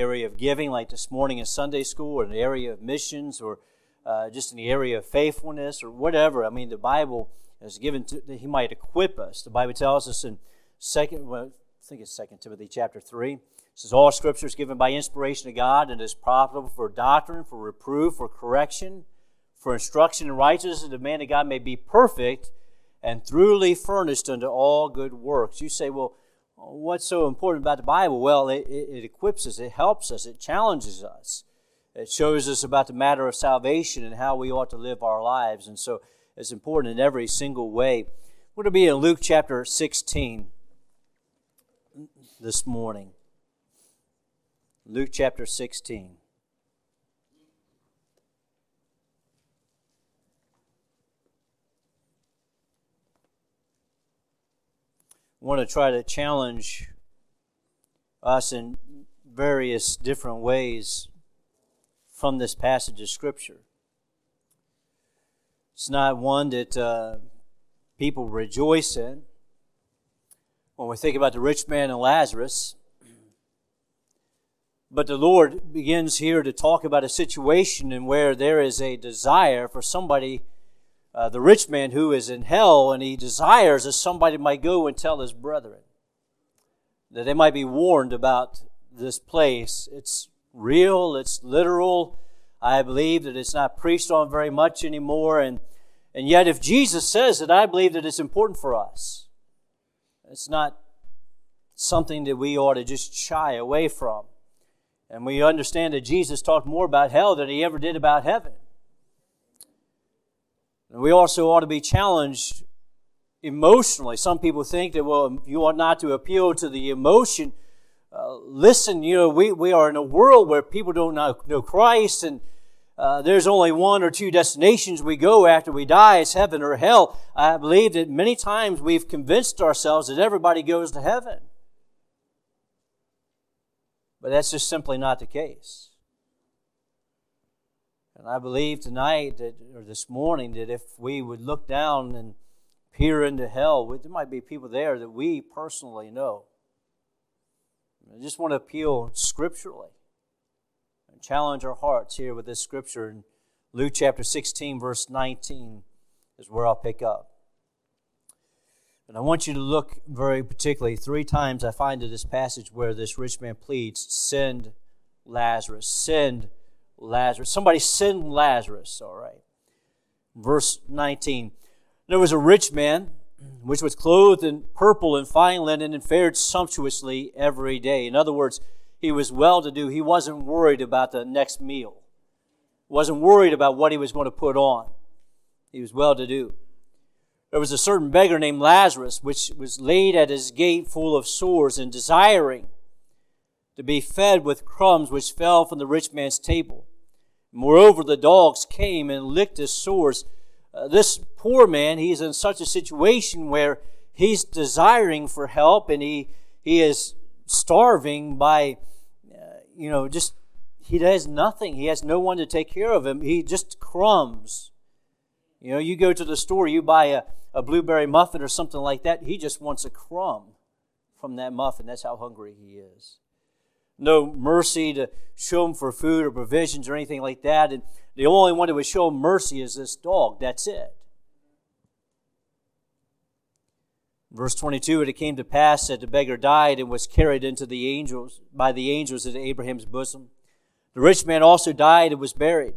area of giving, like this morning in Sunday school, or the area of missions, or uh, just in the area of faithfulness, or whatever. I mean, the Bible is given to, that He might equip us. The Bible tells us in Second, well, I think it's Second Timothy chapter three. It says, All scripture is given by inspiration of God and is profitable for doctrine, for reproof, for correction, for instruction in righteousness, that the man of God may be perfect and thoroughly furnished unto all good works. You say, Well, what's so important about the Bible? Well, it, it, equips us, it helps us, it challenges us. It shows us about the matter of salvation and how we ought to live our lives. And so it's important in every single way. We're going to be in Luke chapter 16 this morning. Luke chapter 16. Want to try to challenge us in various different ways from this passage of Scripture. It's not one that uh, people rejoice in when we think about the rich man and Lazarus. But the Lord begins here to talk about a situation in where there is a desire for somebody, uh, the rich man who is in hell, and he desires that somebody might go and tell his brethren that they might be warned about this place. It's real, it's literal. I believe that it's not preached on very much anymore. And, and yet, if Jesus says it, I believe that it's important for us. It's not something that we ought to just shy away from. And we understand that Jesus talked more about hell than he ever did about heaven. And we also ought to be challenged emotionally. Some people think that, well, you ought not to appeal to the emotion. Uh, listen, you know, we, we are in a world where people don't know, know Christ and uh, there's only one or two destinations we go after we die. It's heaven or hell. I believe that many times we've convinced ourselves that everybody goes to heaven. But that's just simply not the case. And I believe tonight that, or this morning, that if we would look down and peer into hell, there might be people there that we personally know. I just want to appeal scripturally and challenge our hearts here with this scripture in Luke chapter 16, verse 19 is where I'll pick up. And I want you to look very particularly three times I find in this passage where this rich man pleads, send Lazarus, send Lazarus. Somebody send Lazarus, all right. Verse 19. There was a rich man which was clothed in purple and fine linen and fared sumptuously every day. In other words, he was well to do. He wasn't worried about the next meal, wasn't worried about what he was going to put on. He was well to do. There was a certain beggar named Lazarus, which was laid at his gate full of sores and desiring to be fed with crumbs which fell from the rich man's table. Moreover, the dogs came and licked his sores. Uh, this poor man, he's in such a situation where he's desiring for help and he, he is starving by you know, just he has nothing. He has no one to take care of him. He just crumbs. You know, you go to the store, you buy a, a blueberry muffin or something like that, he just wants a crumb from that muffin. That's how hungry he is. No mercy to show him for food or provisions or anything like that. And the only one that would show mercy is this dog. That's it. Verse 22, it came to pass that the beggar died and was carried into the angels, by the angels into Abraham's bosom. The rich man also died and was buried.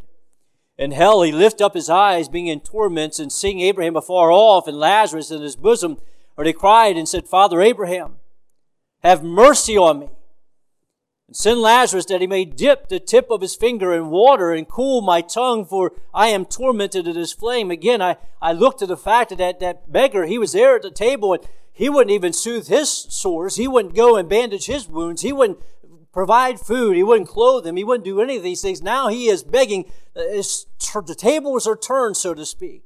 In hell he lifted up his eyes, being in torments, and seeing Abraham afar off and Lazarus in his bosom, or he cried and said, Father Abraham, have mercy on me and send Lazarus that he may dip the tip of his finger in water and cool my tongue, for I am tormented at this flame. Again, I, I look to the fact that, that that beggar, he was there at the table and he wouldn't even soothe his sores. He wouldn't go and bandage his wounds. He wouldn't provide food. He wouldn't clothe him. He wouldn't do any of these things. Now he is begging. Uh, the tables are turned, so to speak,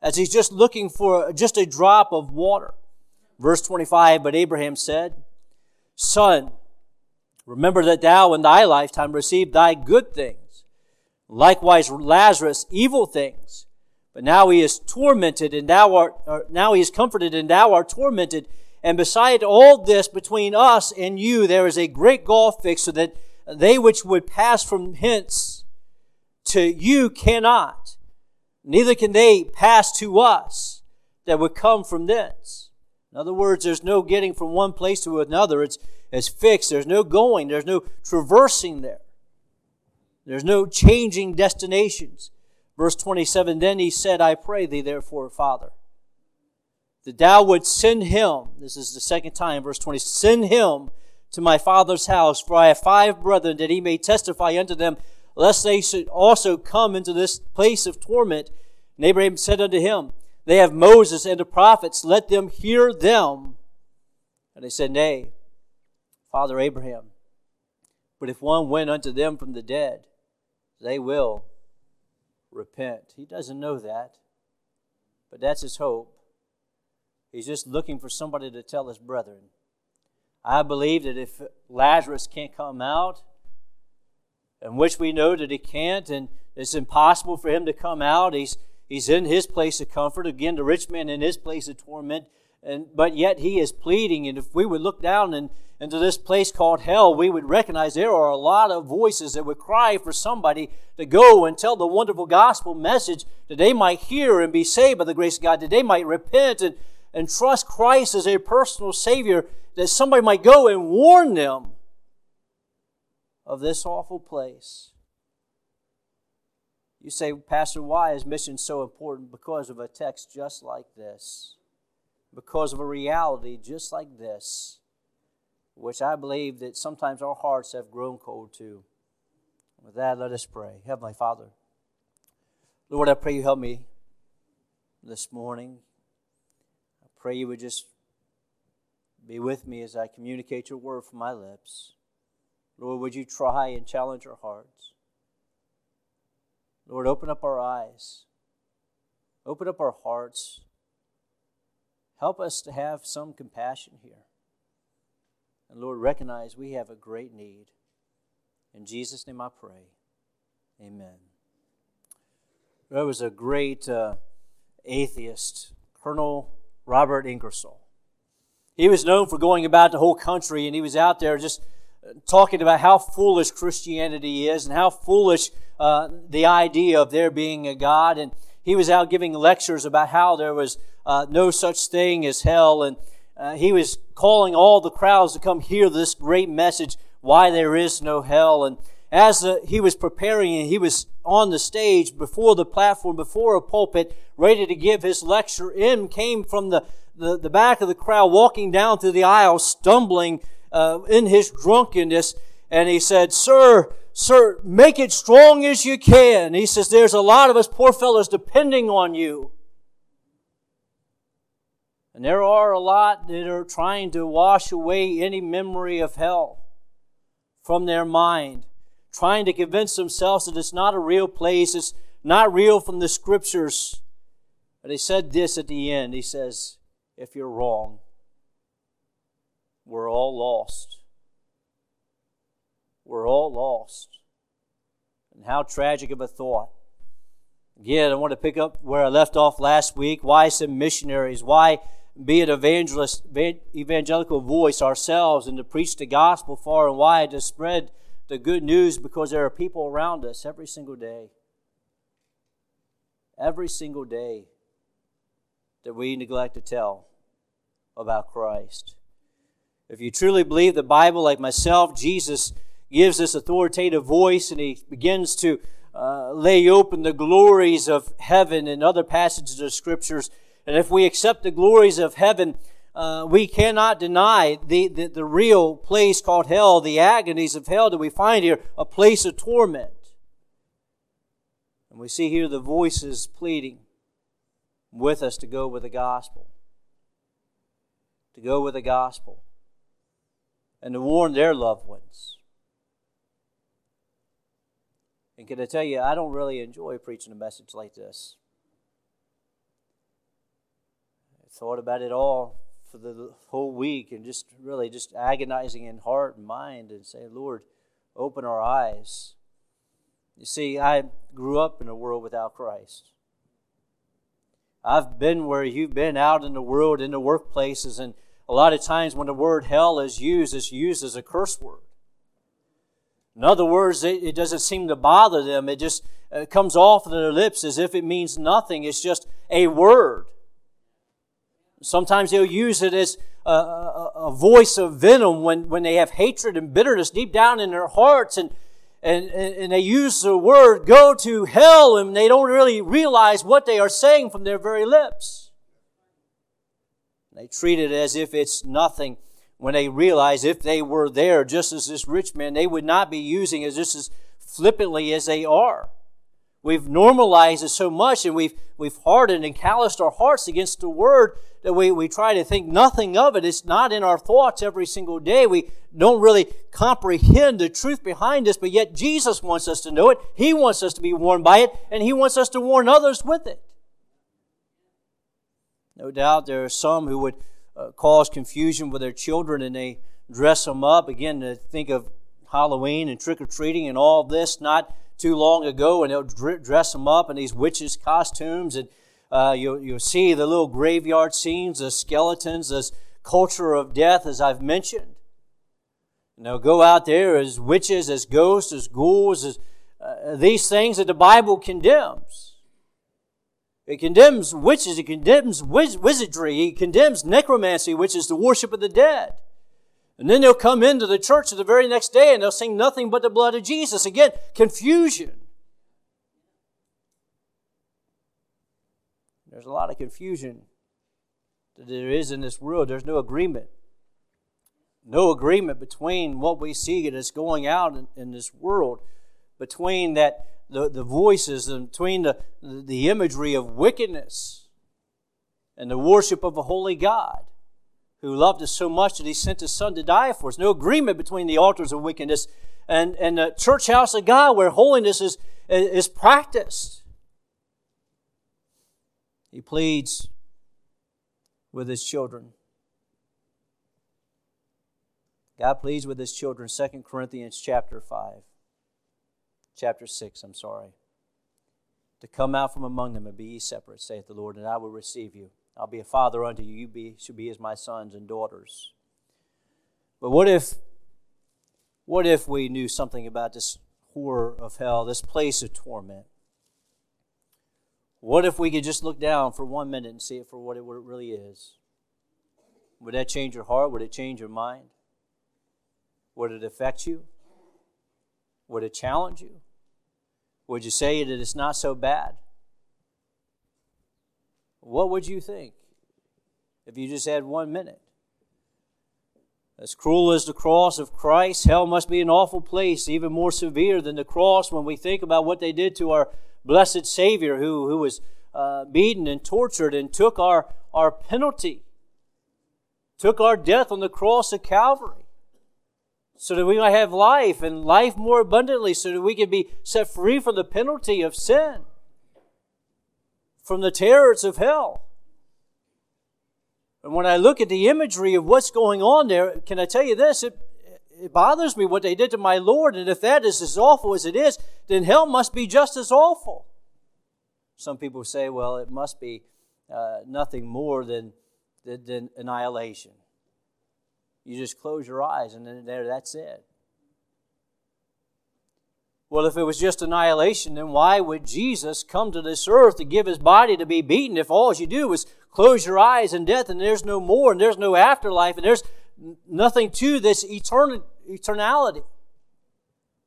as he's just looking for just a drop of water. Verse 25, but Abraham said, Son, Remember that thou in thy lifetime received thy good things, likewise Lazarus evil things. But now he is tormented, and thou art, now he is comforted, and thou art tormented. And beside all this, between us and you, there is a great gulf fixed, so that they which would pass from hence to you cannot, neither can they pass to us that would come from thence. In other words, there's no getting from one place to another. It's, it's fixed. There's no going. There's no traversing there. There's no changing destinations. Verse 27, Then he said, I pray thee therefore, Father, that thou would send him, this is the second time, verse 20, send him to my father's house, for I have five brethren, that he may testify unto them, lest they should also come into this place of torment. And Abraham said unto him, they have Moses and the prophets. Let them hear them. And they said, Nay, Father Abraham. But if one went unto them from the dead, they will repent. He doesn't know that, but that's his hope. He's just looking for somebody to tell his brethren. I believe that if Lazarus can't come out, and which we know that he can't, and it's impossible for him to come out, he's He's in his place of comfort. Again, the rich man in his place of torment. And, but yet he is pleading. And if we would look down and, into this place called hell, we would recognize there are a lot of voices that would cry for somebody to go and tell the wonderful gospel message that they might hear and be saved by the grace of God, that they might repent and, and trust Christ as a personal Savior, that somebody might go and warn them of this awful place. You say, Pastor, why is mission so important? Because of a text just like this, because of a reality just like this, which I believe that sometimes our hearts have grown cold to. With that, let us pray. Heavenly Father, Lord, I pray you help me this morning. I pray you would just be with me as I communicate your word from my lips. Lord, would you try and challenge our hearts? Lord, open up our eyes, open up our hearts. Help us to have some compassion here. And Lord, recognize we have a great need. In Jesus' name I pray. Amen. There was a great uh, atheist, Colonel Robert Ingersoll. He was known for going about the whole country and he was out there just talking about how foolish Christianity is and how foolish uh, the idea of there being a God. And he was out giving lectures about how there was uh, no such thing as hell. And uh, he was calling all the crowds to come hear this great message, why there is no hell. And as the, he was preparing and he was on the stage before the platform, before a pulpit, ready to give his lecture, in came from the, the, the back of the crowd, walking down through the aisle, stumbling uh, in his drunkenness. And he said, Sir, sir, make it strong as you can. He says, There's a lot of us poor fellows depending on you. And there are a lot that are trying to wash away any memory of hell from their mind, trying to convince themselves that it's not a real place, it's not real from the scriptures. But he said this at the end. He says, If you're wrong, we're all lost. We're all lost. And how tragic of a thought. Again, I want to pick up where I left off last week. Why some missionaries? Why be an evangelist, evangelical voice ourselves and to preach the gospel far and wide, to spread the good news because there are people around us every single day. Every single day that we neglect to tell about Christ. If you truly believe the Bible, like myself, Jesus gives this authoritative voice and he begins to uh, lay open the glories of heaven and other passages of scriptures. And if we accept the glories of heaven, uh, we cannot deny the, the, the real place called hell, the agonies of hell that we find here, a place of torment. And we see here the voices pleading with us to go with the gospel. To go with the gospel. And to warn their loved ones. And can I tell you, I don't really enjoy preaching a message like this. I thought about it all for the whole week and just really just agonizing in heart and mind and say, Lord, open our eyes. You see, I grew up in a world without Christ. I've been where you've been out in the world, in the workplaces, and a lot of times when the word hell is used, it's used as a curse word. In other words, it, it doesn't seem to bother them. It just uh, comes off their lips as if it means nothing. It's just a word. Sometimes they'll use it as a, a, a, voice of venom when, when they have hatred and bitterness deep down in their hearts and, and, and they use the word go to hell and they don't really realize what they are saying from their very lips. They treat it as if it's nothing when they realize if they were there, just as this rich man, they would not be using it just as flippantly as they are. We've normalized it so much and we've, we've hardened and calloused our hearts against the word that we, we try to think nothing of it. It's not in our thoughts every single day. We don't really comprehend the truth behind this, but yet Jesus wants us to know it. He wants us to be warned by it, and He wants us to warn others with it. No doubt there are some who would uh, cause confusion with their children and they dress them up. Again, to think of Halloween and trick or treating and all this not too long ago, and they'll dress them up in these witches' costumes, and uh, you'll, you'll see the little graveyard scenes, the skeletons, this culture of death, as I've mentioned. And they'll go out there as witches, as ghosts, as ghouls, as uh, these things that the Bible condemns. It condemns witches, it condemns wiz- wizardry, it condemns necromancy, which is the worship of the dead. And then they'll come into the church the very next day and they'll sing nothing but the blood of Jesus. Again, confusion. There's a lot of confusion that there is in this world. There's no agreement. No agreement between what we see that's going out in, in this world, between that the, the voices, between the, the imagery of wickedness and the worship of a holy God who loved us so much that he sent his son to die for us. No agreement between the altars of wickedness and, and the church house of God where holiness is, is practiced. He pleads with his children. God pleads with his children, 2 Corinthians chapter 5. Chapter 6, I'm sorry. To come out from among them and be ye separate, saith the Lord, and I will receive you. I'll be a father unto you. You be, should be as my sons and daughters. But what if, what if we knew something about this horror of hell, this place of torment? What if we could just look down for one minute and see it for what it really is? Would that change your heart? Would it change your mind? Would it affect you? Would it challenge you? Would you say that it's not so bad? what would you think if you just had one minute? As cruel as the cross of Christ, hell must be an awful place, even more severe than the cross when we think about what they did to our blessed Savior who, who was uh, beaten and tortured and took our, our penalty, took our death on the cross of Calvary so that we might have life and life more abundantly, so that we can be set free from the penalty of sin from the terrors of hell. And when I look at the imagery of what's going on there, can I tell you this? It, it bothers me what they did to my Lord, and if that is as awful as it is, then hell must be just as awful. Some people say, well, it must be uh, nothing more than, than, than annihilation. You just close your eyes, and then there, that's it. Well, if it was just annihilation, then why would Jesus come to this earth to give his body to be beaten if all you do is close your eyes in death and there's no more and there's no afterlife and there's nothing to this etern- eternality?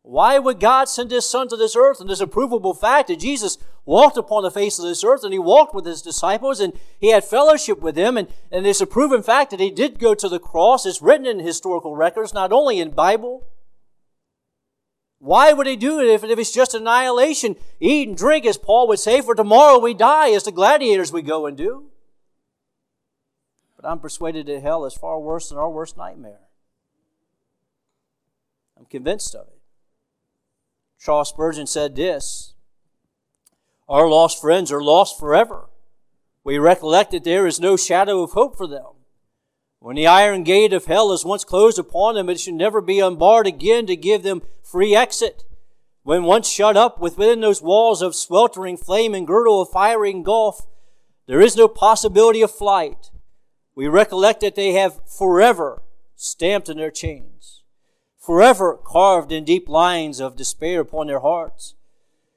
Why would God send his son to this earth? And there's a provable fact that Jesus walked upon the face of this earth and he walked with his disciples and he had fellowship with them. And, and it's a proven fact that he did go to the cross. It's written in historical records, not only in Bible, why would he do it if, if it's just annihilation? Eat and drink, as Paul would say, for tomorrow we die, as the gladiators we go and do. But I'm persuaded that hell is far worse than our worst nightmare. I'm convinced of it. Charles Spurgeon said this Our lost friends are lost forever. We recollect that there is no shadow of hope for them. When the iron gate of hell is once closed upon them, it should never be unbarred again to give them free exit. When once shut up within those walls of sweltering flame and girdle of fiery gulf, there is no possibility of flight. We recollect that they have forever stamped in their chains, forever carved in deep lines of despair upon their hearts.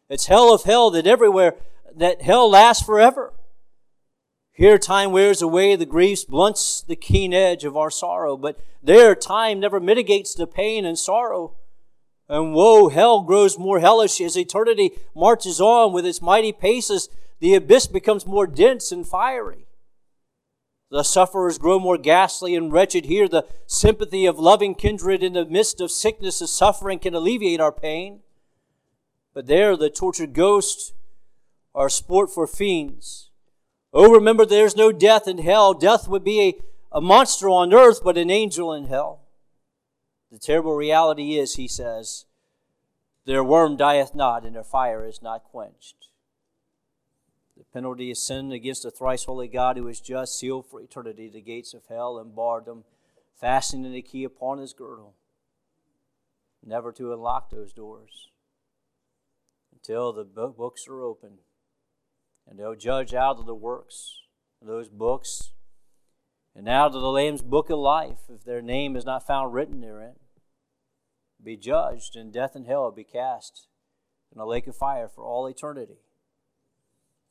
It's hell of hell that everywhere, that hell lasts forever. Here time wears away the griefs, blunts the keen edge of our sorrow, but there time never mitigates the pain and sorrow. And woe, hell grows more hellish as eternity marches on with its mighty paces. The abyss becomes more dense and fiery. The sufferers grow more ghastly and wretched. Here, the sympathy of loving kindred in the midst of sickness and suffering can alleviate our pain. But there, the tortured ghosts are sport for fiends Oh, remember there's no death in hell. Death would be a, a monster on earth, but an angel in hell. The terrible reality is, he says, their worm dieth not, and their fire is not quenched. Penalty of sin against the thrice holy God who is just sealed for eternity the gates of hell and barred them, fastening the key upon his girdle, never to unlock those doors until the books are opened and they'll judge out of the works of those books and out of the Lamb's book of life if their name is not found written therein. Be judged, and death and hell be cast in a lake of fire for all eternity.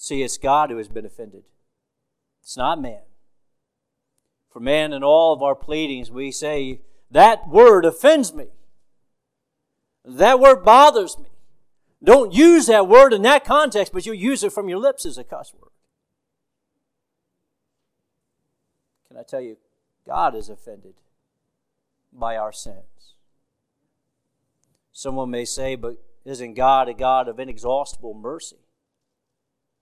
See, it's God who has been offended, it's not man. For man, in all of our pleadings, we say, That word offends me. That word bothers me. Don't use that word in that context, but you use it from your lips as a cuss word. Can I tell you, God is offended by our sins. Someone may say, but isn't God a God of inexhaustible mercy?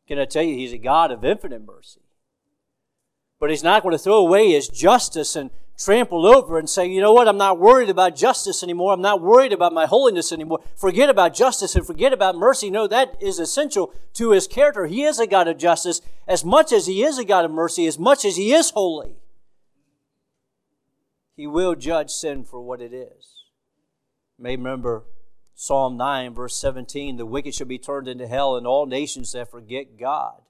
Can I tell you, He's a God of infinite mercy. But He's not going to throw away His justice and trample over and say, you know what, I'm not worried about justice anymore. I'm not worried about my holiness anymore. Forget about justice and forget about mercy. No, that is essential to his character. He is a God of justice as much as he is a God of mercy, as much as he is holy. He will judge sin for what it is. You may remember Psalm 9, verse 17 the wicked shall be turned into hell, and all nations that forget God.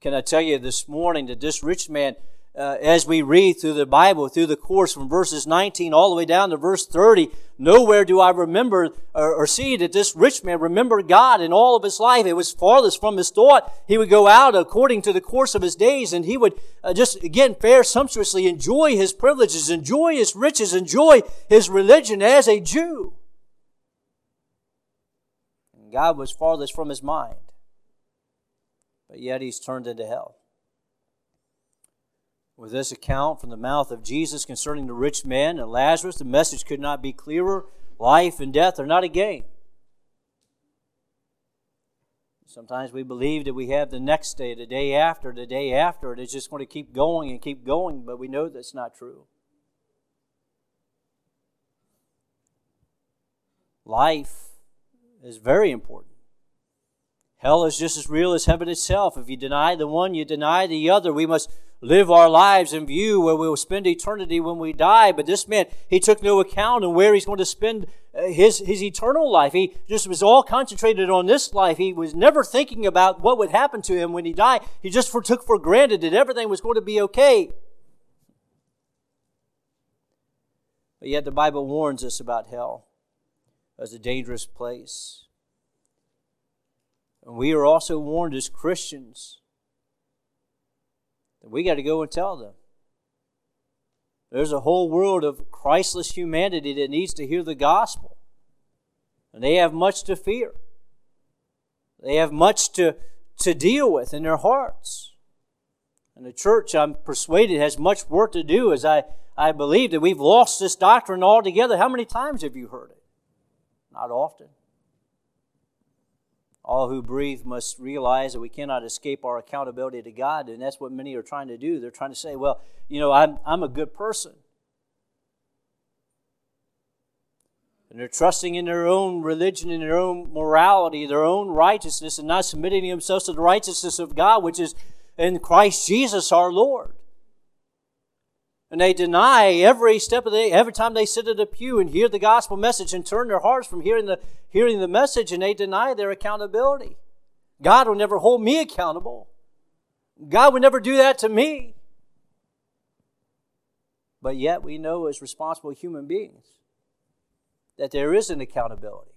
Can I tell you this morning that this rich man uh, as we read through the Bible, through the course from verses 19 all the way down to verse 30, nowhere do I remember or, or, see that this rich man remembered God in all of his life. It was farthest from his thought. He would go out according to the course of his days and he would uh, just, again, fare sumptuously, enjoy his privileges, enjoy his riches, enjoy his religion as a Jew. God was farthest from his mind. But yet he's turned into hell. With this account from the mouth of Jesus concerning the rich man and Lazarus, the message could not be clearer. Life and death are not a game. Sometimes we believe that we have the next day, the day after, the day after, and it's just going to keep going and keep going, but we know that's not true. Life is very important. Hell is just as real as heaven itself. If you deny the one, you deny the other. We must live our lives in view where we will spend eternity when we die. But this man, he took no account of where he's going to spend uh, his, his eternal life. He just was all concentrated on this life. He was never thinking about what would happen to him when he died. He just for, took for granted that everything was going to be okay. But yet the Bible warns us about hell as a dangerous place. And we are also warned as Christians that we got to go and tell them. There's a whole world of Christless humanity that needs to hear the gospel. And they have much to fear. They have much to, to deal with in their hearts. And the church, I'm persuaded, has much work to do as I, I believe that we've lost this doctrine altogether. How many times have you heard it? Not often. All who breathe must realize that we cannot escape our accountability to God, and that's what many are trying to do. They're trying to say, well, you know, I'm, I'm a good person. And they're trusting in their own religion, in their own morality, their own righteousness, and not submitting themselves to the righteousness of God, which is in Christ Jesus our Lord. And they deny every step of the every time they sit at a pew and hear the gospel message and turn their hearts from hearing the, hearing the message, and they deny their accountability. God will never hold me accountable. God would never do that to me. But yet we know as responsible human beings that there is an accountability.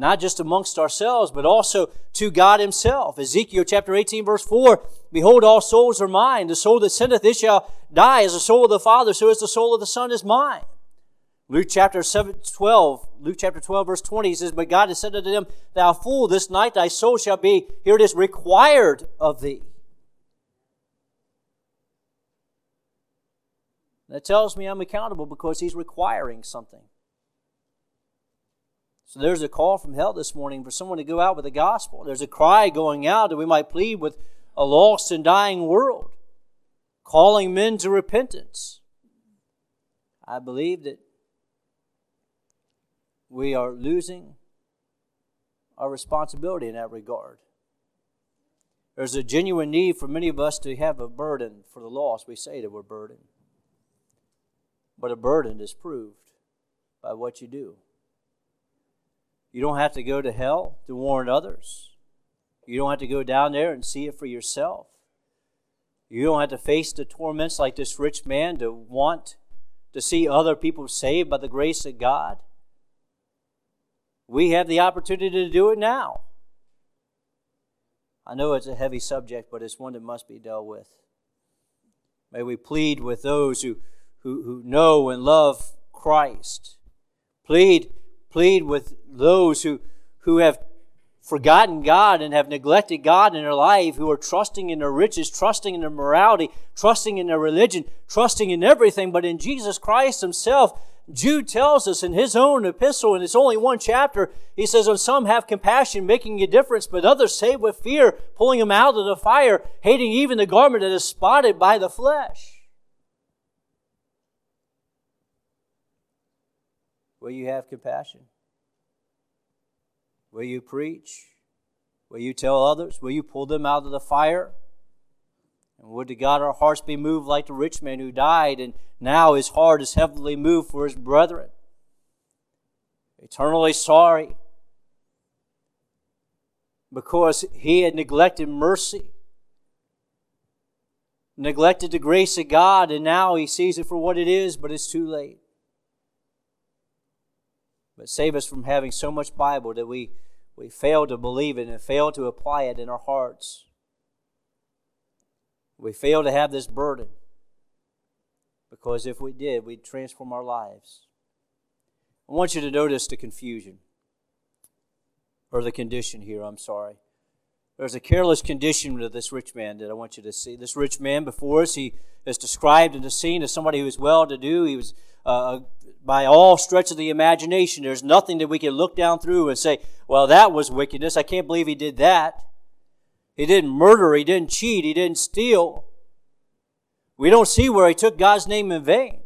Not just amongst ourselves, but also to God Himself. Ezekiel chapter 18, verse 4 Behold, all souls are mine. The soul that sinneth, it shall die. As the soul of the Father, so is the soul of the Son is mine. Luke chapter 7, 12, Luke chapter 12, verse 20, he says, But God has said unto them, Thou fool, this night thy soul shall be, here it is, required of thee. That tells me I'm accountable because he's requiring something. So there's a call from hell this morning for someone to go out with the gospel. There's a cry going out that we might plead with a lost and dying world, calling men to repentance. I believe that we are losing our responsibility in that regard. There's a genuine need for many of us to have a burden for the lost. We say that we're burdened. But a burden is proved by what you do. You don't have to go to hell to warn others. You don't have to go down there and see it for yourself. You don't have to face the torments like this rich man to want to see other people saved by the grace of God. We have the opportunity to do it now. I know it's a heavy subject, but it's one that must be dealt with. May we plead with those who who, who know and love Christ. Plead, plead with those who, who have forgotten God and have neglected God in their life, who are trusting in their riches, trusting in their morality, trusting in their religion, trusting in everything but in Jesus Christ Himself. Jude tells us in his own epistle, and it's only one chapter, he says, On some have compassion, making a difference, but others save with fear, pulling them out of the fire, hating even the garment that is spotted by the flesh. Will you have compassion? Will you preach? Will you tell others? Will you pull them out of the fire? And would to God our hearts be moved like the rich man who died, and now his heart is heavily moved for his brethren. Eternally sorry because he had neglected mercy, neglected the grace of God, and now he sees it for what it is, but it's too late. But save us from having so much Bible that we, we fail to believe it and fail to apply it in our hearts. We fail to have this burden. Because if we did, we'd transform our lives. I want you to notice the confusion, or the condition here, I'm sorry. There's a careless condition to this rich man that I want you to see. This rich man before us, he is described in the scene as somebody who is well to do. He was uh, by all stretch of the imagination. There's nothing that we can look down through and say, well, that was wickedness. I can't believe he did that. He didn't murder. He didn't cheat. He didn't steal. We don't see where he took God's name in vain.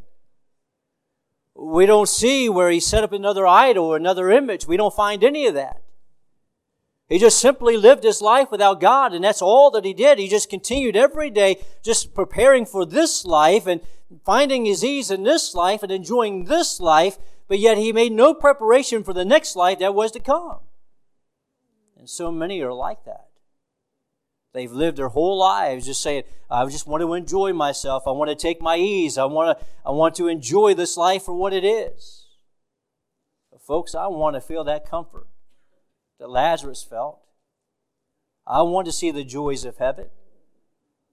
We don't see where he set up another idol or another image. We don't find any of that. He just simply lived his life without God, and that's all that he did. He just continued every day just preparing for this life and finding his ease in this life and enjoying this life, but yet he made no preparation for the next life that was to come. And so many are like that. They've lived their whole lives just saying, I just want to enjoy myself. I want to take my ease. I want to, I want to enjoy this life for what it is. But folks, I want to feel that comfort that Lazarus felt. I want to see the joys of heaven.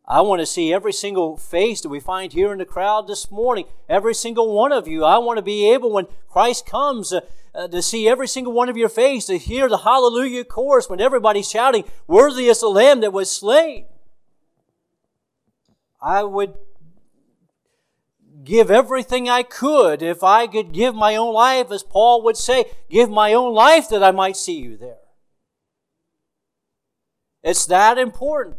I want to see every single face that we find here in the crowd this morning, every single one of you. I want to be able, when Christ comes, uh, uh, to see every single one of your face, to hear the hallelujah chorus when everybody's shouting, Worthy is the Lamb that was slain. I would give everything I could if I could give my own life, as Paul would say, give my own life that I might see you there. It's that important.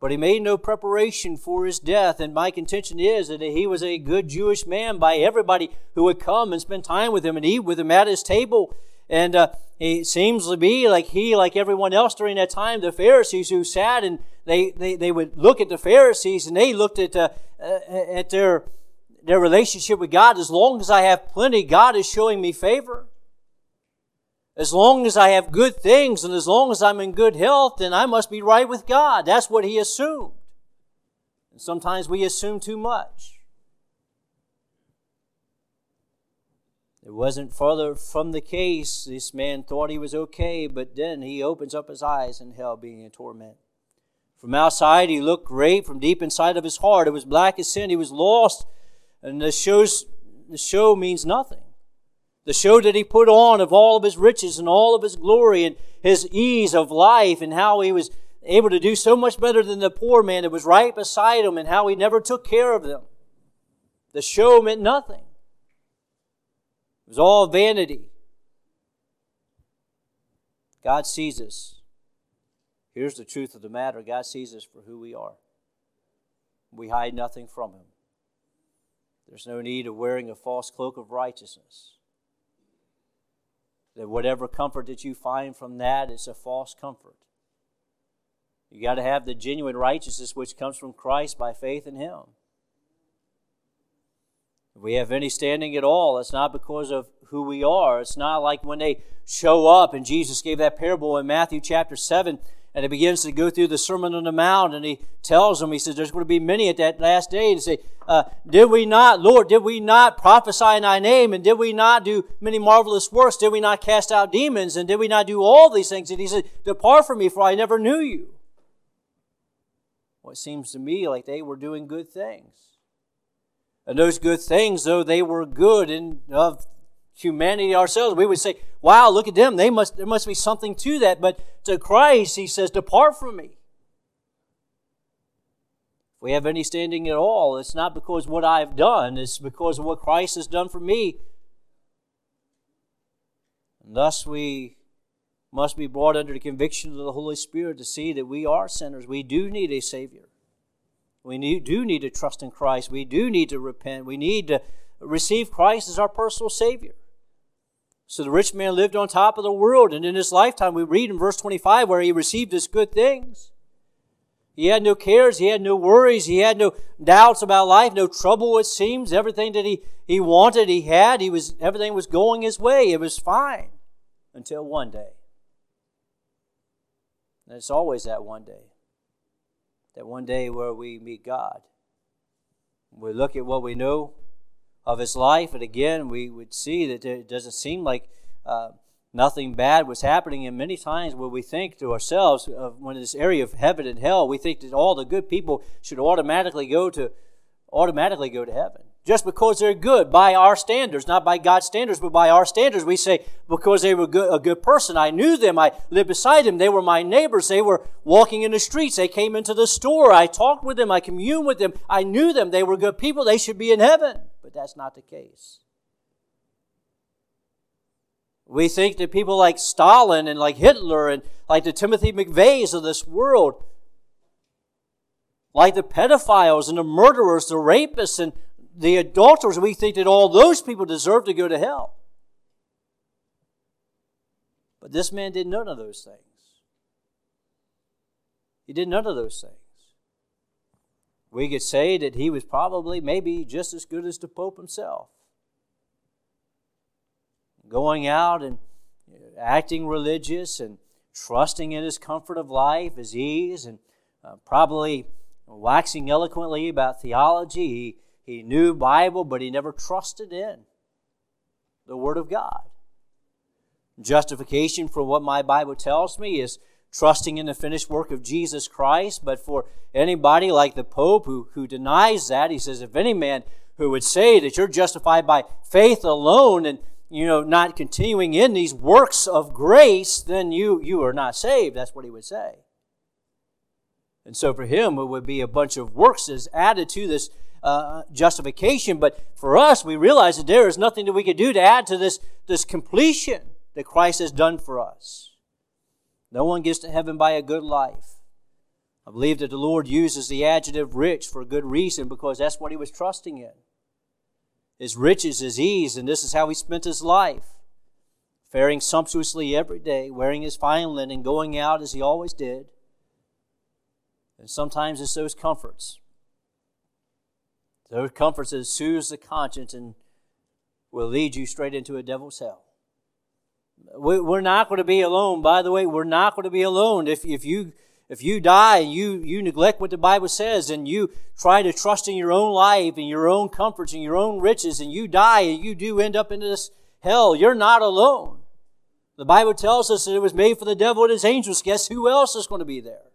But he made no preparation for his death, and my contention is that he was a good Jewish man by everybody who would come and spend time with him and eat with him at his table. And uh, it seems to be like he, like everyone else during that time, the Pharisees who sat and they, they, they would look at the Pharisees and they looked at, uh, uh, at their, their relationship with God. As long as I have plenty, God is showing me favor. As long as I have good things and as long as I'm in good health, then I must be right with God. That's what he assumed. And sometimes we assume too much. It wasn't further from the case. This man thought he was okay, but then he opens up his eyes in hell, being in torment. From outside, he looked great. From deep inside of his heart, it was black as sin. He was lost, and the shows the show means nothing. The show that he put on of all of his riches and all of his glory and his ease of life and how he was able to do so much better than the poor man that was right beside him and how he never took care of them. The show meant nothing was all vanity. God sees us. Here's the truth of the matter God sees us for who we are. We hide nothing from Him. There's no need of wearing a false cloak of righteousness. That whatever comfort that you find from that is a false comfort. You got to have the genuine righteousness which comes from Christ by faith in Him. If we have any standing at all, it's not because of who we are. It's not like when they show up, and Jesus gave that parable in Matthew chapter 7, and he begins to go through the Sermon on the Mount, and he tells them, he says, There's going to be many at that last day, and say, uh, Did we not, Lord, did we not prophesy in thy name, and did we not do many marvelous works? Did we not cast out demons, and did we not do all these things? And he said, Depart from me, for I never knew you. Well, it seems to me like they were doing good things. And those good things, though they were good in of humanity ourselves, we would say, wow, look at them. They must, there must be something to that. But to Christ, he says, depart from me. If we have any standing at all, it's not because what I've done, it's because of what Christ has done for me. And thus we must be brought under the conviction of the Holy Spirit to see that we are sinners. We do need a Savior. We need, do need to trust in Christ. We do need to repent. We need to receive Christ as our personal Savior. So the rich man lived on top of the world, and in his lifetime, we read in verse 25 where he received his good things. He had no cares, he had no worries, he had no doubts about life, no trouble, it seems. Everything that he, he wanted, he had. He was everything was going his way. It was fine. Until one day. And it's always that one day that one day where we meet God. We look at what we know of his life, and again, we would see that it doesn't seem like uh, nothing bad was happening. And many times, when we think to ourselves of when this area of heaven and hell, we think that all the good people should automatically go to automatically go to heaven just because they're good by our standards, not by God's standards, but by our standards. We say, because they were good, a good person, I knew them, I lived beside them, they were my neighbors, they were walking in the streets, they came into the store, I talked with them, I communed with them, I knew them, they were good people, they should be in heaven. But that's not the case. We think that people like Stalin and like Hitler and like the Timothy McVeighs of this world, like the pedophiles and the murderers, the rapists, and the adulterers, we think that all those people deserve to go to hell. But this man did none of those things. He did none of those things. We could say that he was probably maybe just as good as the Pope himself. Going out and acting religious and trusting in his comfort of life, his ease, and uh, probably waxing eloquently about theology. He, he knew Bible, but he never trusted in the Word of God. Justification, for what my Bible tells me, is trusting in the finished work of Jesus Christ. But for anybody like the Pope who, who denies that, he says, if any man who would say that you're justified by faith alone and you know not continuing in these works of grace, then you you are not saved. That's what he would say. And so for him, it would be a bunch of works as added to this uh, justification. But for us, we realize that there is nothing that we could do to add to this, this completion that Christ has done for us. No one gets to heaven by a good life. I believe that the Lord uses the adjective rich for a good reason because that's what he was trusting in. His riches, his ease, and this is how he spent his life. Faring sumptuously every day, wearing his fine linen, going out as he always did. And sometimes it's those comforts those comforts that soothes the conscience and will lead you straight into a devil's hell. We're not going to be alone. By the way, we're not going to be alone. If, if you If you die and you, you neglect what the Bible says and you try to trust in your own life and your own comforts and your own riches and you die and you do end up in this hell, you're not alone. The Bible tells us that it was made for the devil and his angels. Guess who else is going to be there?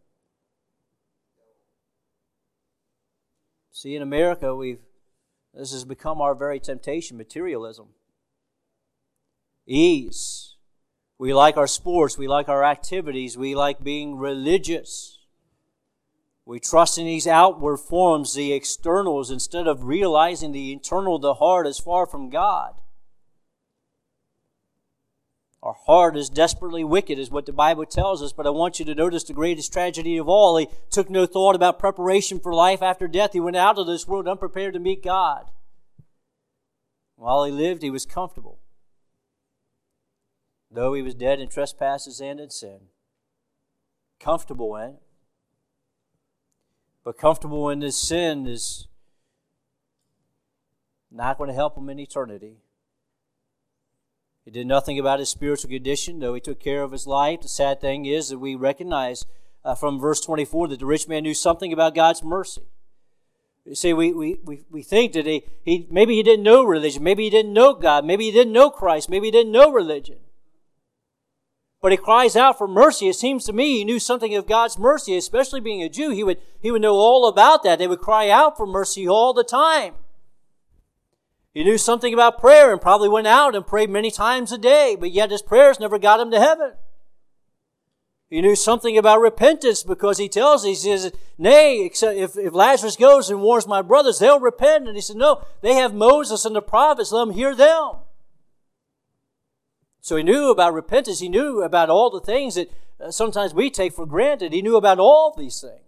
See, in America, we've this has become our very temptation materialism, ease. We like our sports, we like our activities, we like being religious. We trust in these outward forms, the externals, instead of realizing the internal, the heart is far from God. Our heart is desperately wicked, is what the Bible tells us. But I want you to notice the greatest tragedy of all. He took no thought about preparation for life after death. He went out of this world unprepared to meet God. While he lived, he was comfortable. Though he was dead in trespasses and in sin. Comfortable in it. But comfortable in his sin is not going to help him in eternity. He did nothing about his spiritual condition, though he took care of his life. The sad thing is that we recognize uh, from verse 24 that the rich man knew something about God's mercy. You see, we, we, we, we think that he, he maybe he didn't know religion, maybe he didn't know God, maybe he didn't know Christ, maybe he didn't know religion. But he cries out for mercy. It seems to me he knew something of God's mercy, especially being a Jew. He would, he would know all about that. They would cry out for mercy all the time. He knew something about prayer and probably went out and prayed many times a day, but yet his prayers never got him to heaven. He knew something about repentance because he tells, he says, nay, except if, if Lazarus goes and warns my brothers, they'll repent. And he said, no, they have Moses and the prophets, let them hear them. So he knew about repentance. He knew about all the things that uh, sometimes we take for granted. He knew about all these things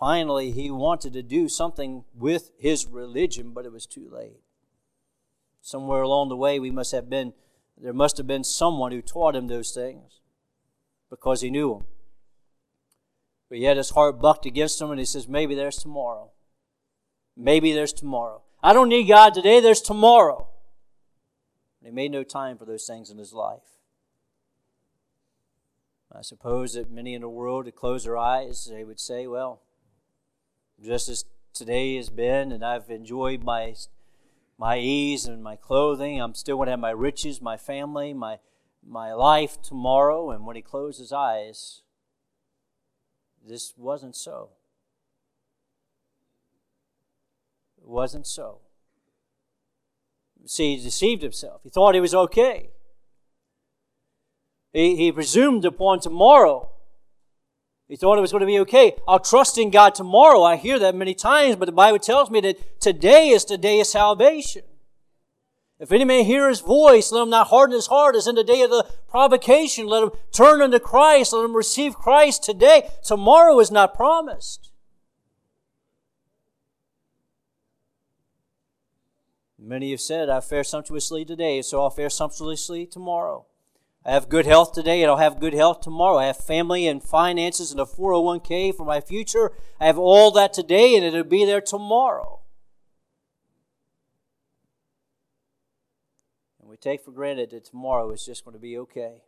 finally he wanted to do something with his religion, but it was too late. Somewhere along the way, we must have been, there must have been someone who taught him those things because he knew them. But yet his heart bucked against him and he says, maybe there's tomorrow. Maybe there's tomorrow. I don't need God today, there's tomorrow. And he made no time for those things in his life. I suppose that many in the world would close their eyes, they would say, well, just as today has been, and I've enjoyed my my ease and my clothing. I'm still going to have my riches, my family, my my life tomorrow. And when he closed his eyes, this wasn't so. It wasn't so. See, he deceived himself. He thought he was okay. He, he presumed upon tomorrow he thought it was going to be okay. I'll trust in God tomorrow. I hear that many times, but the Bible tells me that today is the day of salvation. If any man hear his voice, let him not harden his heart as in the day of the provocation. Let him turn unto Christ. Let him receive Christ today. Tomorrow is not promised. Many have said, I fare sumptuously today, so I'll fare sumptuously tomorrow. I have good health today and I'll have good health tomorrow. I have family and finances and a 401k for my future. I have all that today and it'll be there tomorrow. And we take for granted that tomorrow is just going to be okay.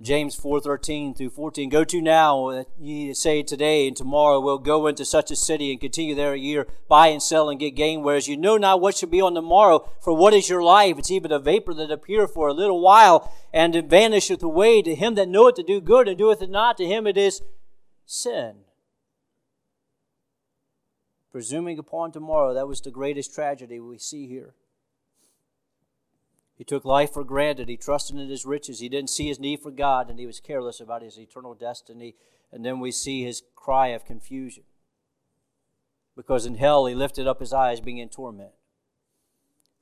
James 4:13 through 14 go to now ye say today and tomorrow we'll go into such a city and continue there a year buy and sell and get gain whereas you know not what shall be on the morrow for what is your life? It's even a vapor that appear for a little while and it vanisheth away. To him that knoweth to do good and doeth it not to him it is sin. Presuming upon tomorrow that was the greatest tragedy we see here he took life for granted. He trusted in his riches. He didn't see his need for God, and he was careless about his eternal destiny. And then we see his cry of confusion. Because in hell, he lifted up his eyes, being in torment.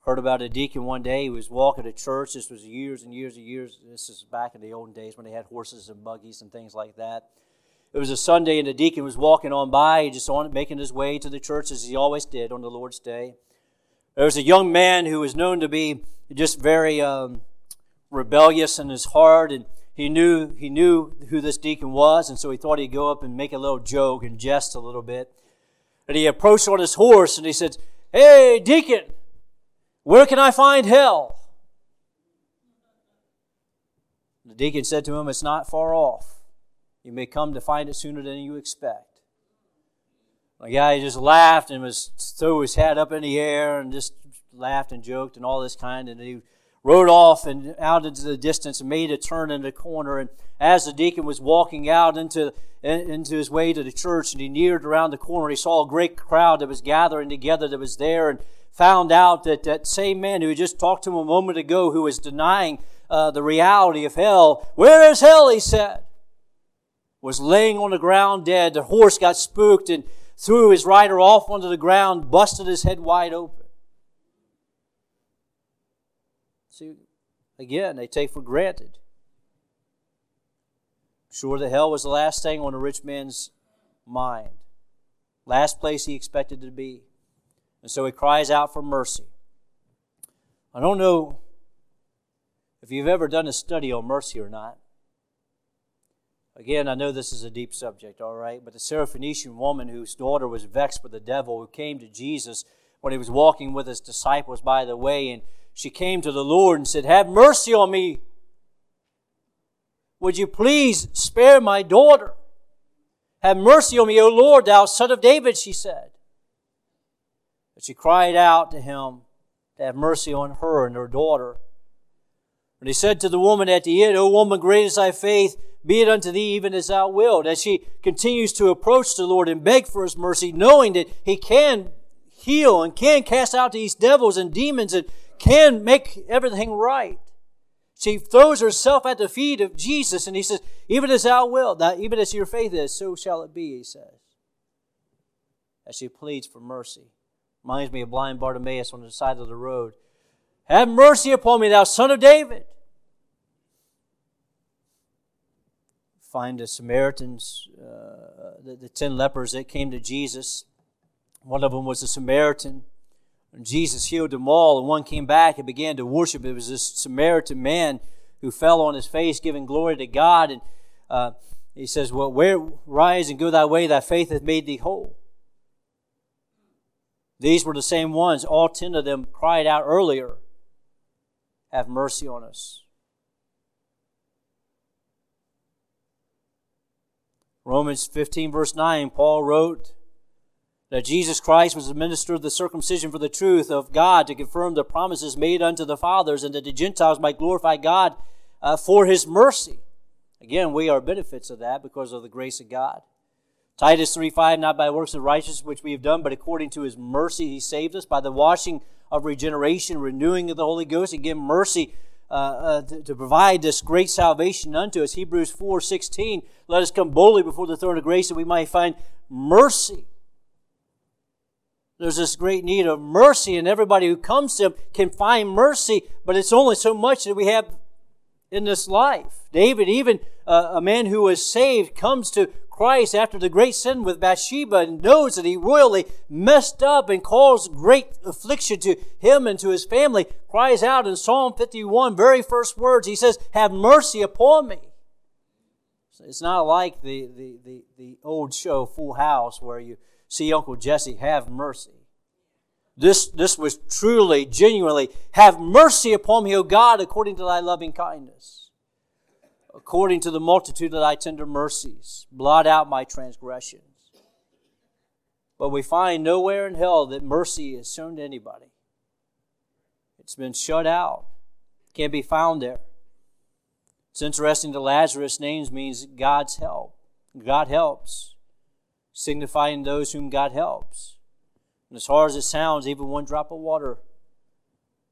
Heard about a deacon one day. He was walking to church. This was years and years and years. This is back in the old days when they had horses and buggies and things like that. It was a Sunday, and the deacon was walking on by, just on making his way to the church as he always did on the Lord's day. There was a young man who was known to be just very um, rebellious in his heart, and he knew he knew who this deacon was, and so he thought he'd go up and make a little joke and jest a little bit. And he approached on his horse and he said, "Hey, deacon, where can I find hell?" The deacon said to him, It's not far off. You may come to find it sooner than you expect. The guy just laughed and was threw his hat up in the air and just laughed and joked and all this kind. And he rode off and out into the distance and made a turn in the corner. And as the deacon was walking out into into his way to the church and he neared around the corner, he saw a great crowd that was gathering together that was there and found out that that same man who had just talked to him a moment ago, who was denying uh, the reality of hell, where is hell? He said, was laying on the ground dead. The horse got spooked and threw his rider off onto the ground, busted his head wide open. See, again, they take for granted. Sure, the hell was the last thing on a rich man's mind, last place he expected to be. And so he cries out for mercy. I don't know if you've ever done a study on mercy or not. Again, I know this is a deep subject, all right, but the Syrophoenician woman whose daughter was vexed with the devil, who came to Jesus when he was walking with his disciples by the way, and she came to the Lord and said, Have mercy on me. Would you please spare my daughter? Have mercy on me, O Lord, thou son of David, she said. But she cried out to him to have mercy on her and her daughter. And he said to the woman at the end, O woman, great is thy faith, be it unto thee even as thou wilt. As she continues to approach the Lord and beg for his mercy, knowing that he can heal and can cast out these devils and demons and can make everything right. She throws herself at the feet of Jesus and he says, Even as thou wilt, even as your faith is, so shall it be, he says. As she pleads for mercy. Reminds me of blind Bartimaeus on the side of the road. Have mercy upon me, thou son of David. Find the Samaritans, uh, the, the ten lepers that came to Jesus. One of them was a Samaritan. And Jesus healed them all, and one came back and began to worship. It was this Samaritan man who fell on his face, giving glory to God. And uh, he says, Well, where rise and go thy way, thy faith hath made thee whole. These were the same ones. All ten of them cried out earlier, Have mercy on us. Romans 15, verse 9, Paul wrote, that Jesus Christ was the minister of the circumcision for the truth of God to confirm the promises made unto the fathers, and that the Gentiles might glorify God uh, for his mercy. Again, we are benefits of that because of the grace of God. Titus 3 5, not by works of righteousness which we have done, but according to his mercy he saved us by the washing of regeneration, renewing of the Holy Ghost, again, mercy uh, uh, to, to, provide this great salvation unto us. Hebrews 4 16, let us come boldly before the throne of grace that we might find mercy there's this great need of mercy, and everybody who comes to Him can find mercy, but it's only so much that we have in this life. David, even uh, a man who was saved, comes to Christ after the great sin with Bathsheba knows that he royally messed up and caused great affliction to him and to his family, cries out in Psalm 51, very first words, he says, Have mercy upon me. It's not like the, the, the, the old show Full House where you see Uncle Jesse have mercy. This, this was truly, genuinely, have mercy upon me, O God, according to thy loving kindness. According to the multitude of thy tender mercies, blot out my transgressions. But we find nowhere in hell that mercy is shown to anybody. It's been shut out. Can't be found there. It's interesting that Lazarus' names means God's help. God helps signifying those whom God helps. And as hard as it sounds, even one drop of water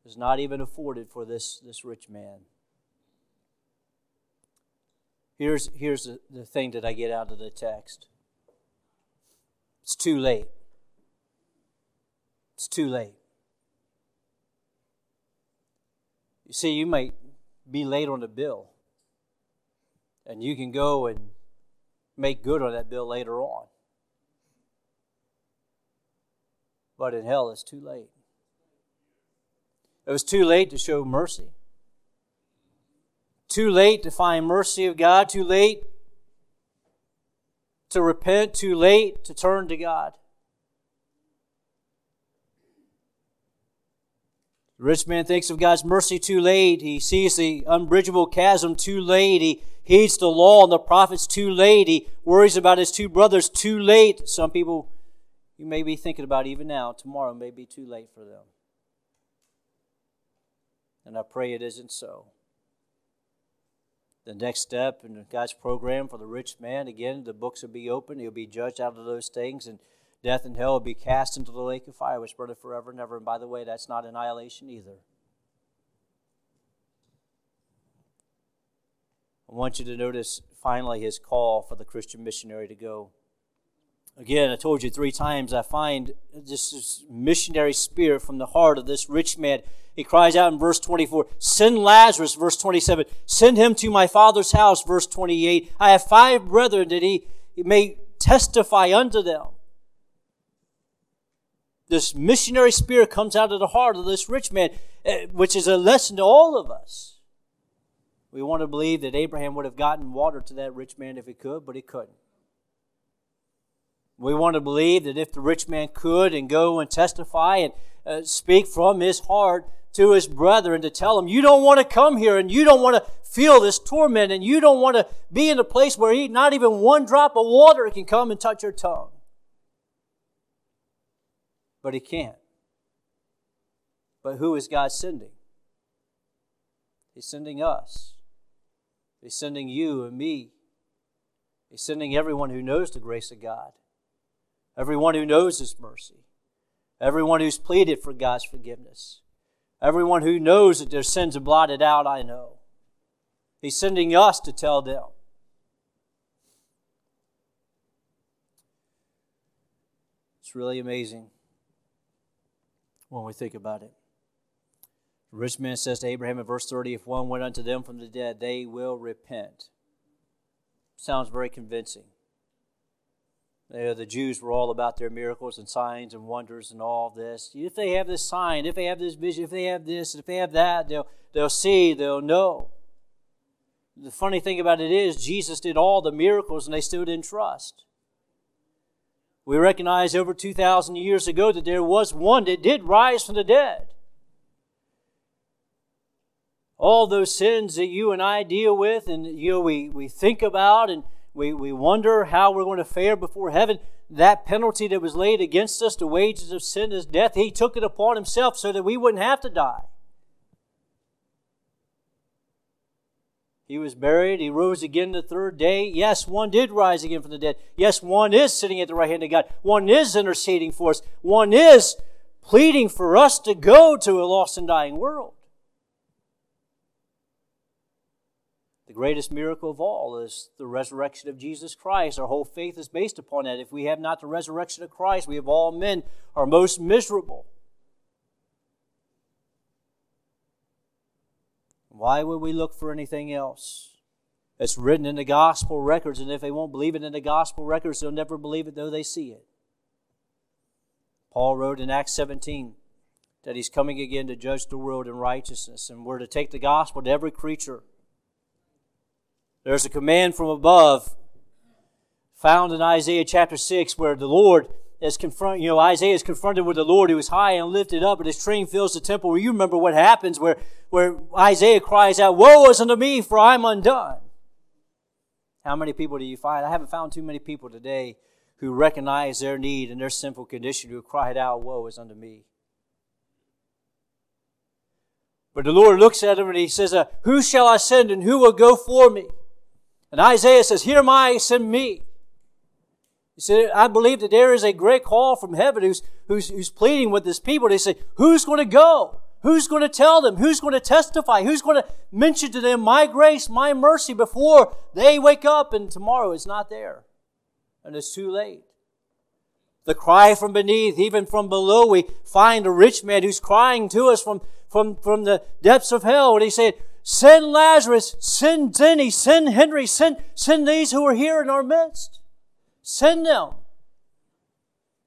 is not even afforded for this, this rich man. Here's, here's the, the thing that I get out of the text it's too late. It's too late. You see, you might be late on a bill, and you can go and make good on that bill later on. But in hell, it's too late. It was too late to show mercy. Too late to find mercy of God. Too late to repent. Too late to turn to God. The rich man thinks of God's mercy too late. He sees the unbridgeable chasm too late. He heeds the law and the prophets too late. He worries about his two brothers too late. Some people you may be thinking about even now, tomorrow may be too late for them. And I pray it isn't so. The next step in God's program for the rich man, again, the books will be open. He'll be judged out of those things, and death and hell will be cast into the lake of fire, which burneth forever and ever. And by the way, that's not annihilation either. I want you to notice finally his call for the Christian missionary to go. Again, I told you three times, I find this missionary spirit from the heart of this rich man. He cries out in verse 24, Send Lazarus, verse 27, send him to my father's house, verse 28. I have five brethren that he, he may testify unto them. This missionary spirit comes out of the heart of this rich man, eh, which is a lesson to all of us. We want to believe that Abraham would have gotten water to that rich man if he could, but he couldn't. We want to believe that if the rich man could and go and testify and uh, speak from his heart to his brethren to tell them, you don't want to come here and you don't want to feel this torment and you don't want to be in a place where he, not even one drop of water can come and touch your tongue. But he can't. But who is God sending? He's sending us. He's sending you and me. He's sending everyone who knows the grace of God everyone who knows His mercy, everyone who's pleaded for God's forgiveness, everyone who knows that their sins are blotted out, I know. He's sending us to tell them. It's really amazing when we think about it. The rich man says to Abraham in verse 30 if one went unto them from the dead, they will repent. Sounds very convincing. You know, the Jews were all about their miracles and signs and wonders and all this. If they have this sign, if they have this vision, if they have this, if they have that, they'll, they'll see, they'll know. The funny thing about it is, Jesus did all the miracles and they still didn't trust. We recognize over 2,000 years ago that there was one that did rise from the dead. All those sins that you and I deal with and you know we, we think about and we, we wonder how we're going to fare before heaven. That penalty that was laid against us, the wages of sin is death, He took it upon Himself so that we wouldn't have to die. He was buried. He rose again the third day. Yes, one did rise again from the dead. Yes, one is sitting at the right hand of God. One is interceding for us. One is pleading for us to go to a lost and dying world. The greatest miracle of all is the resurrection of Jesus Christ. Our whole faith is based upon that. If we have not the resurrection of Christ, we of all men are most miserable. Why would we look for anything else? It's written in the gospel records, and if they won't believe it in the gospel records, they'll never believe it though they see it. Paul wrote in Acts 17 that he's coming again to judge the world in righteousness, and we're to take the gospel to every creature there's a command from above found in Isaiah chapter 6 where the Lord is confronted, you know, Isaiah is confronted with the Lord who is high and lifted up, and his train fills the temple. Where you remember what happens where, where Isaiah cries out, Woe is unto me, for I'm undone. How many people do you find? I haven't found too many people today who recognize their need and their sinful condition who cried out, Woe is unto me. But the Lord looks at him and he says, uh, Who shall I send and who will go for me? And Isaiah says, Here am I, send me. He said, I believe that there is a great call from heaven who's, who's, who's pleading with his people. They say, Who's going to go? Who's going to tell them? Who's going to testify? Who's going to mention to them my grace, my mercy before they wake up and tomorrow is not there? And it's too late. The cry from beneath, even from below, we find a rich man who's crying to us from, from, from the depths of hell. And he said, Send Lazarus, send Denny, send Henry, send, send these who are here in our midst. Send them.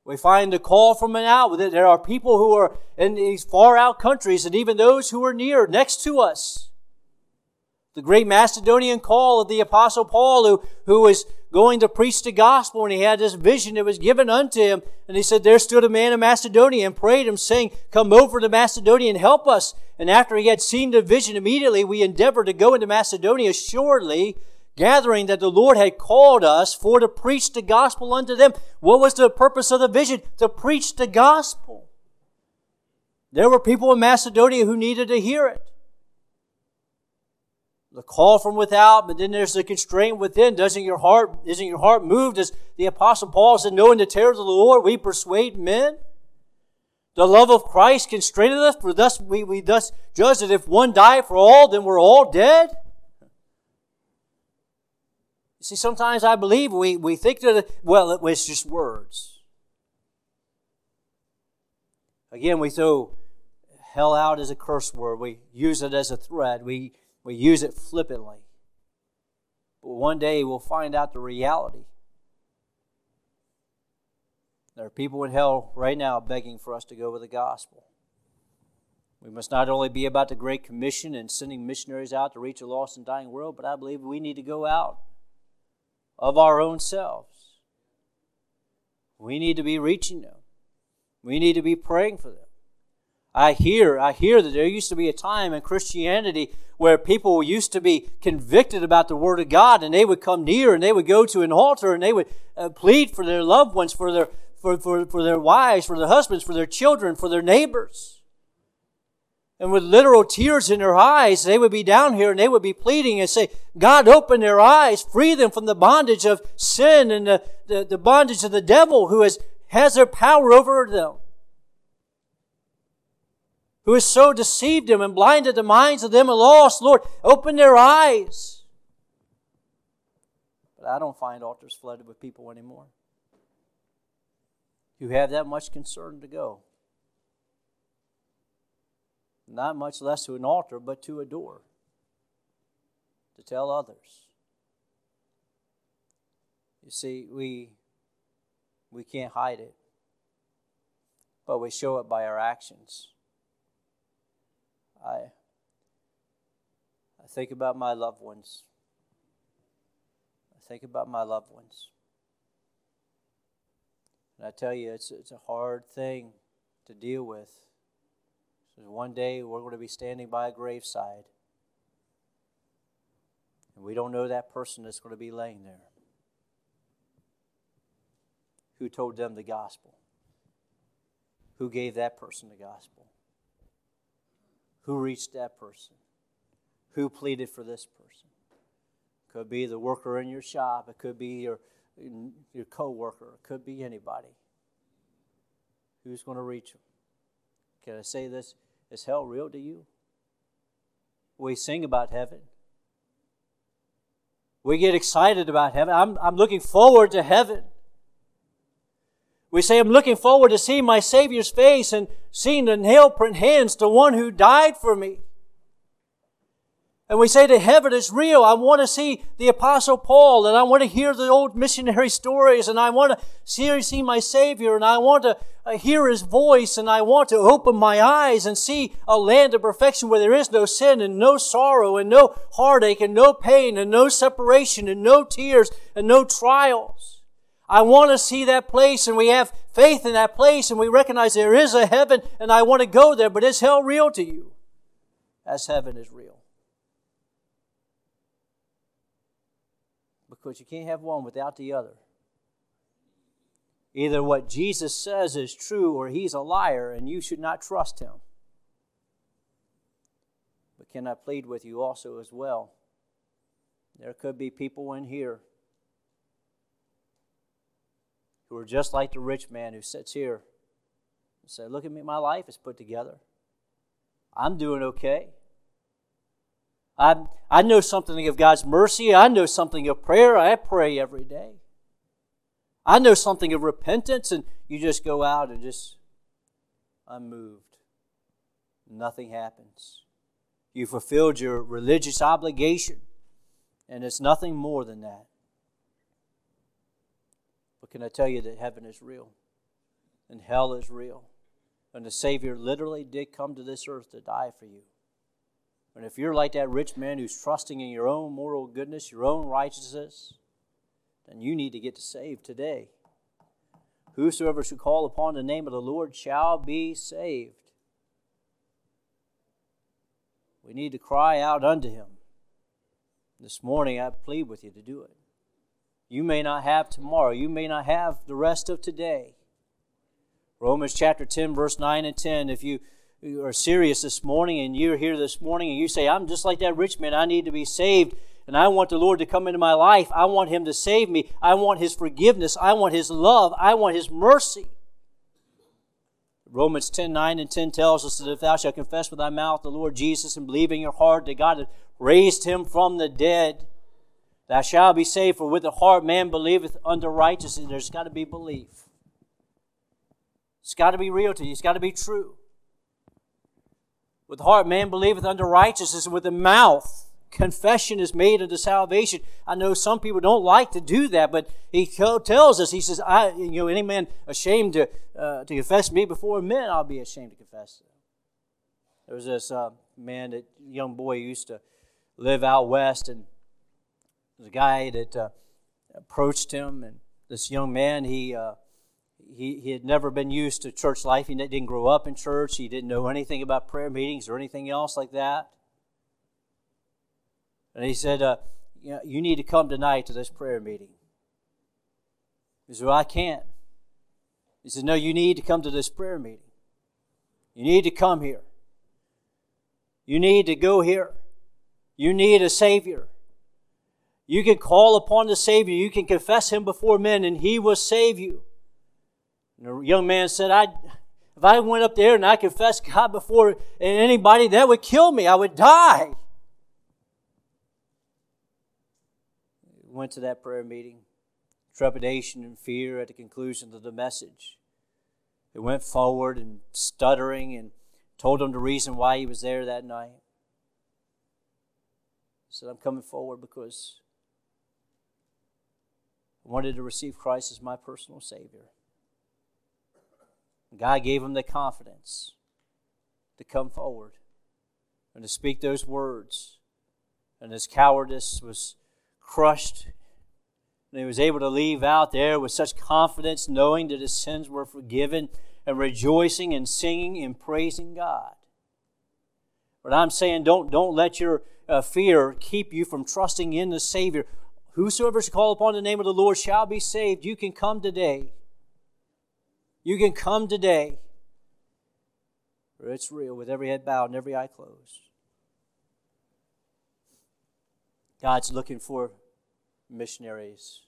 We find a call from an out that there are people who are in these far out countries and even those who are near, next to us. The great Macedonian call of the Apostle Paul, who, who was going to preach the gospel, and he had this vision that was given unto him. And he said, There stood a man in Macedonia and prayed him, saying, Come over to Macedonia and help us. And after he had seen the vision, immediately we endeavored to go into Macedonia, shortly gathering that the Lord had called us for to preach the gospel unto them. What was the purpose of the vision? To preach the gospel. There were people in Macedonia who needed to hear it. The call from without, but then there's the constraint within. Doesn't your heart, isn't your heart moved as the apostle Paul said, knowing the terrors of the Lord, we persuade men? The love of Christ constraineth us, for thus we, we thus judge that if one died for all, then we're all dead. You see, sometimes I believe we, we think that, well, it was just words. Again, we throw hell out as a curse word. We use it as a threat. We, we use it flippantly. But one day we'll find out the reality. There are people in hell right now begging for us to go with the gospel. We must not only be about the Great Commission and sending missionaries out to reach a lost and dying world, but I believe we need to go out of our own selves. We need to be reaching them. We need to be praying for them. I hear, I hear that there used to be a time in Christianity where people used to be convicted about the Word of God, and they would come near and they would go to an altar and they would uh, plead for their loved ones, for their for, for, for their wives, for their husbands, for their children, for their neighbors. And with literal tears in their eyes, they would be down here and they would be pleading and say, God, open their eyes, free them from the bondage of sin and the, the, the bondage of the devil who has, has their power over them. Who has so deceived them and blinded the minds of them and lost. Lord, open their eyes. But I don't find altars flooded with people anymore who have that much concern to go not much less to an altar, but to a door to tell others. You see, we, we can't hide it, but we show it by our actions. I, I think about my loved ones. I think about my loved ones. And I tell you, it's, it's a hard thing to deal with one day we're going to be standing by a graveside. And we don't know that person that's going to be laying there. Who told them the gospel? Who gave that person the gospel? Who reached that person? Who pleaded for this person? Could be the worker in your shop. It could be your, your co-worker. It could be anybody. Who's going to reach them? Can I say this? Is hell real to you? We sing about heaven. We get excited about heaven. I'm, I'm looking forward to heaven. We say, I'm looking forward to seeing my Savior's face and seeing the nail print hands to one who died for me. And we say that heaven is real. I want to see the apostle Paul and I want to hear the old missionary stories and I want to see, see my Savior and I want to uh, hear His voice and I want to open my eyes and see a land of perfection where there is no sin and no sorrow and no heartache and no pain and no separation and no tears and no trials. I want to see that place and we have faith in that place and we recognize there is a heaven and I want to go there, but is hell real to you? As heaven is real. because you can't have one without the other. Either what Jesus says is true or he's a liar and you should not trust him. But can I plead with you also as well? There could be people in here who are just like the rich man who sits here and say, Look at me, my life is put together. I'm doing okay. I, I know something of God's mercy. I know something of prayer. I pray every day. I know something of repentance, and you just go out and just unmoved. Nothing happens. You fulfilled your religious obligation, and it's nothing more than that. Can I tell you that heaven is real and hell is real? And the Savior literally did come to this earth to die for you. And if you're like that rich man who's trusting in your own moral goodness, your own righteousness, then you need to get saved today. Whosoever should call upon the name of the Lord shall be saved. We need to cry out unto him. This morning, I plead with you to do it. You may not have tomorrow, you may not have the rest of today. Romans chapter 10, verse 9 and 10. If you are serious this morning and you're here this morning and you say, I'm just like that rich man, I need to be saved, and I want the Lord to come into my life, I want Him to save me, I want His forgiveness, I want His love, I want His mercy. Romans 10 9 and 10 tells us that if thou shalt confess with thy mouth the Lord Jesus and believe in your heart that God hath raised him from the dead, thou shalt be saved. For with the heart man believeth unto righteousness. There's got to be belief. It's got to be real to you, it's got to be true. With the heart man believeth unto righteousness, and with the mouth confession is made unto salvation. I know some people don't like to do that, but he tells us, he says, I, you know, any man ashamed to, uh, to confess me before men, I'll be ashamed to confess. There was this uh, man, that young boy used to live out west, and there's a guy that uh, approached him, and this young man, he, uh, he, he had never been used to church life. He didn't grow up in church. He didn't know anything about prayer meetings or anything else like that. And he said, uh, you, know, you need to come tonight to this prayer meeting. He said, Well, I can't. He said, No, you need to come to this prayer meeting. You need to come here. You need to go here. You need a Savior. You can call upon the Savior. You can confess Him before men, and He will save you. And the young man said, I, If I went up there and I confessed God before anybody, that would kill me. I would die. went to that prayer meeting, trepidation and fear at the conclusion of the message. He went forward and stuttering and told him the reason why he was there that night. He said, I'm coming forward because wanted to receive Christ as my personal Savior. God gave him the confidence to come forward and to speak those words. And his cowardice was crushed. And he was able to leave out there with such confidence, knowing that his sins were forgiven and rejoicing and singing and praising God. But I'm saying, don't, don't let your uh, fear keep you from trusting in the Savior. Whosoever shall call upon the name of the Lord shall be saved. You can come today. You can come today. It's real with every head bowed and every eye closed. God's looking for missionaries